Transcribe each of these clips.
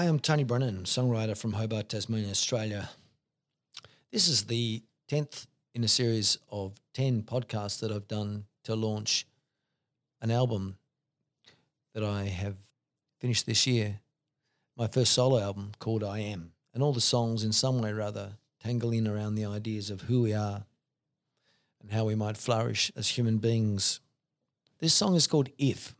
Hi, I'm Tony Brennan, songwriter from Hobart, Tasmania, Australia. This is the 10th in a series of 10 podcasts that I've done to launch an album that I have finished this year. My first solo album called I Am. And all the songs, in some way or other, tangle in around the ideas of who we are and how we might flourish as human beings. This song is called If.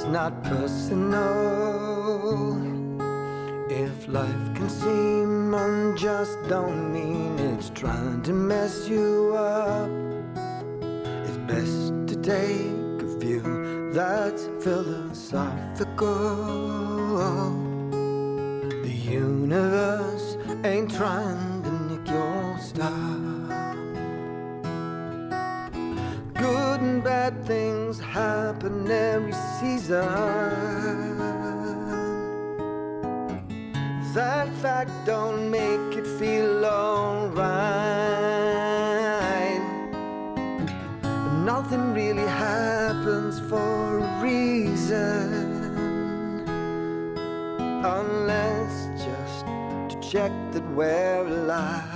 It's not personal. If life can seem unjust, don't mean it's trying to mess you up. It's best to take a view that's philosophical. The universe ain't trying to nick your star. Bad things happen every season. That fact don't make it feel alright. Nothing really happens for a reason. Unless just to check that we're alive.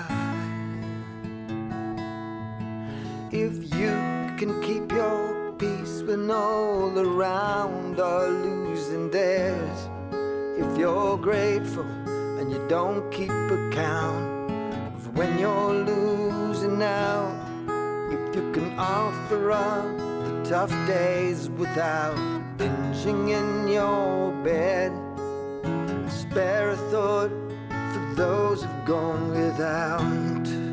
All around are losing theirs. If you're grateful and you don't keep account of when you're losing out. If you can offer up the tough days without binging in your bed. Spare a thought for those who've gone without.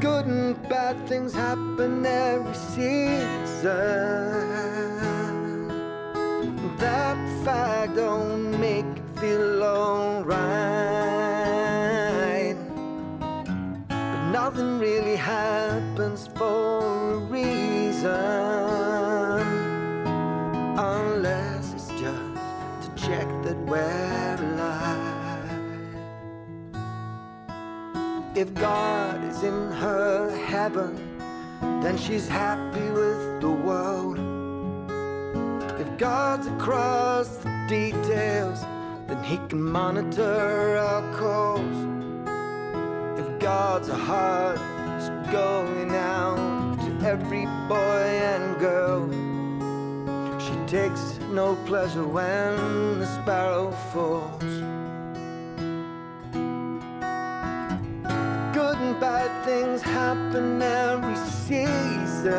Good and bad things happen every season. That fact don't make it feel alright. But nothing really happens for a reason. Unless it's just to check that we're If God is in her heaven, then she's happy with the world. If God's across the details, then He can monitor our calls. If God's a heart is going out to every boy and girl, she takes no pleasure when the sparrow falls. Bad things happen every season.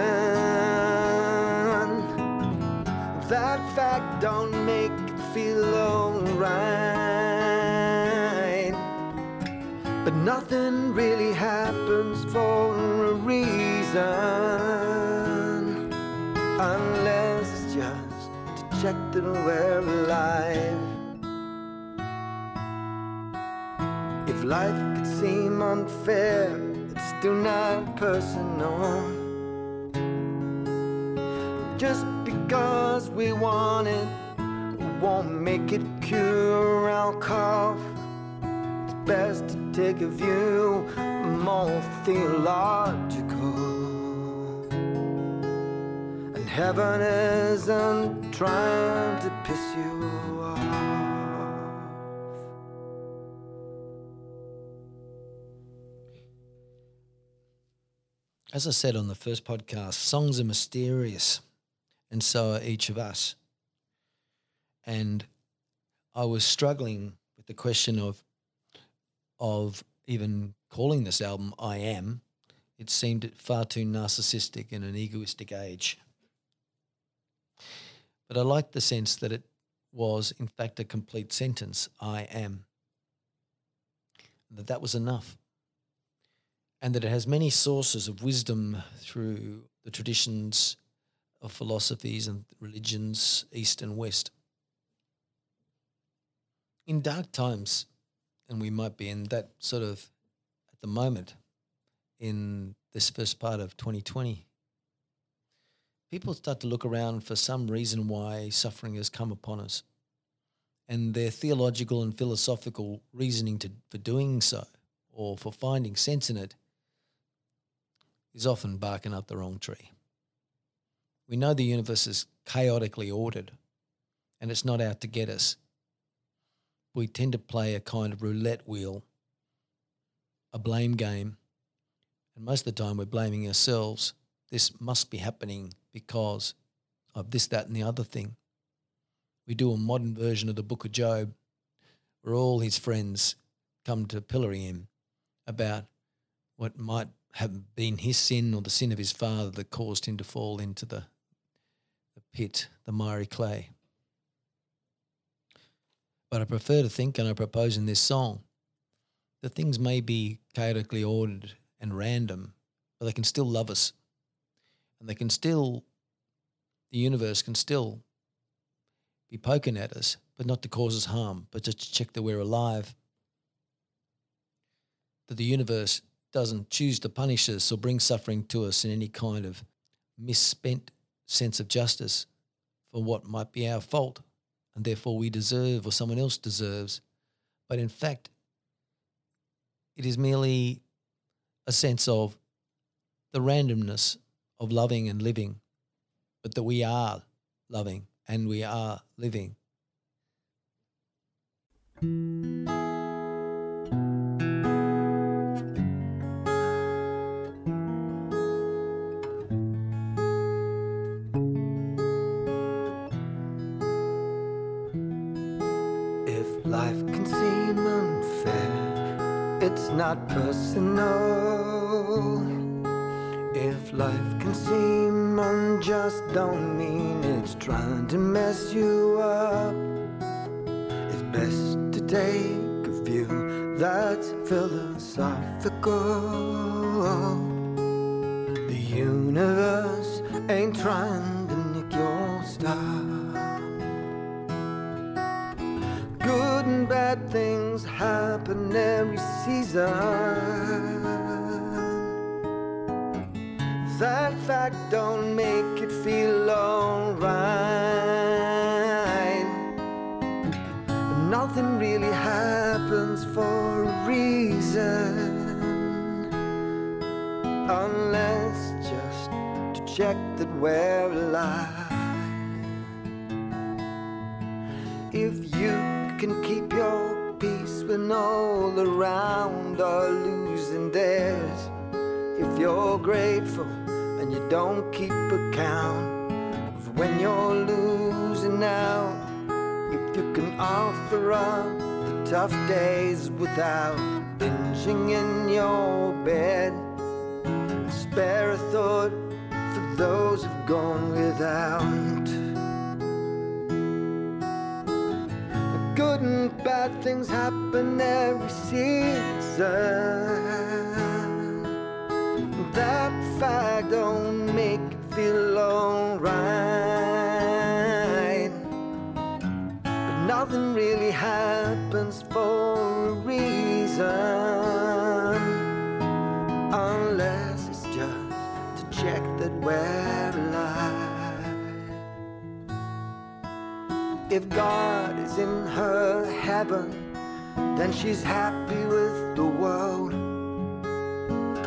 That fact don't make it feel alright. But nothing really happens for a reason. Unless it's just to check that we're alive. Life could seem unfair, it's still not personal. Just because we want it won't make it cure our cough. It's best to take a view more theological. And heaven isn't trying to piss you As I said on the first podcast, songs are mysterious, and so are each of us. And I was struggling with the question of of even calling this album I Am. It seemed far too narcissistic in an egoistic age. But I liked the sense that it was, in fact, a complete sentence I am. That that was enough and that it has many sources of wisdom through the traditions of philosophies and religions, East and West. In dark times, and we might be in that sort of at the moment in this first part of 2020, people start to look around for some reason why suffering has come upon us. And their theological and philosophical reasoning to, for doing so or for finding sense in it is often barking up the wrong tree. We know the universe is chaotically ordered and it's not out to get us. We tend to play a kind of roulette wheel, a blame game, and most of the time we're blaming ourselves. This must be happening because of this, that, and the other thing. We do a modern version of the book of Job where all his friends come to pillory him about what might have been his sin or the sin of his father that caused him to fall into the, the pit, the miry clay. But I prefer to think, and I propose in this song, that things may be chaotically ordered and random, but they can still love us. And they can still, the universe can still be poking at us, but not to cause us harm, but just to check that we're alive. That the universe doesn't choose to punish us or bring suffering to us in any kind of misspent sense of justice for what might be our fault and therefore we deserve or someone else deserves. But in fact, it is merely a sense of the randomness of loving and living, but that we are loving and we are living. Not personal. If life can seem unjust, don't mean it's trying to mess you up. It's best to take a view that's philosophical. The universe ain't trying to nick your star. Bad things happen every season. That fact don't make it feel alright. Nothing really happens for a reason, unless just to check that we're alive. If you can keep your when all around are losing theirs. If you're grateful and you don't keep account of when you're losing out, if you can offer up the tough days without binging in your bed, spare a thought for those who've gone without. Bad things happen every season. That fact don't make it feel alright. But nothing really happens for a reason. Unless it's just to check that we're If God is in her heaven, then she's happy with the world.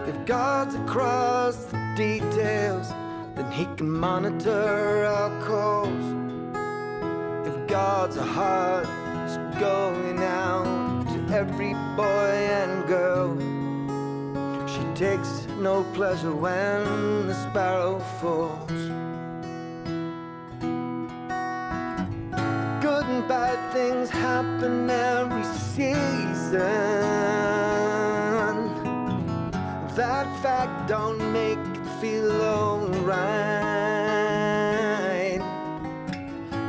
If God's across the details, then He can monitor our calls. If God's heart is going out to every boy and girl, she takes no pleasure when the sparrow falls. Happen every season. That fact don't make it feel alright.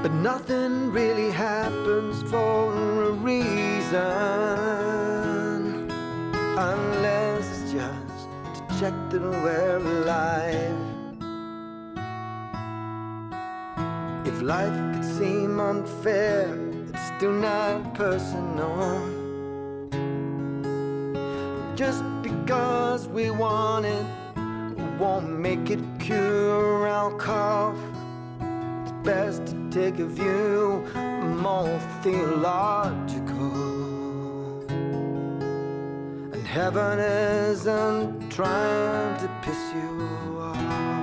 But nothing really happens for a reason. Unless it's just to check that we're alive. If life could seem unfair, still not personal. Just because we want it, won't make it cure our cough. It's best to take a view more theological. And heaven isn't trying to piss you off.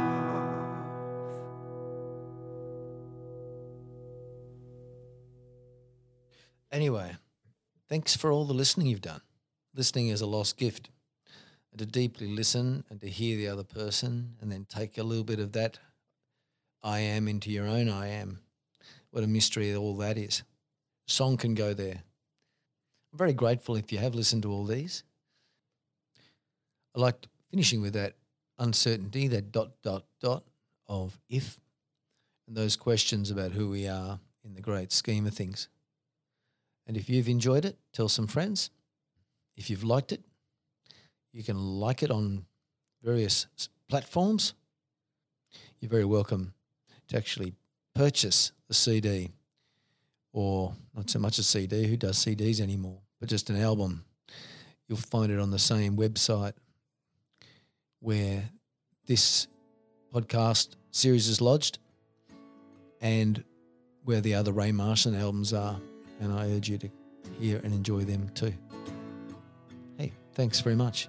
Anyway, thanks for all the listening you've done. Listening is a lost gift. And to deeply listen and to hear the other person and then take a little bit of that I am into your own I am. What a mystery all that is. Song can go there. I'm very grateful if you have listened to all these. I liked finishing with that uncertainty, that dot, dot, dot of if, and those questions about who we are in the great scheme of things. And if you've enjoyed it, tell some friends. If you've liked it, you can like it on various platforms. You're very welcome to actually purchase the CD or not so much a CD, who does CDs anymore, but just an album. You'll find it on the same website where this podcast series is lodged and where the other Ray Martian albums are. And I urge you to hear and enjoy them too. Hey, thanks very much.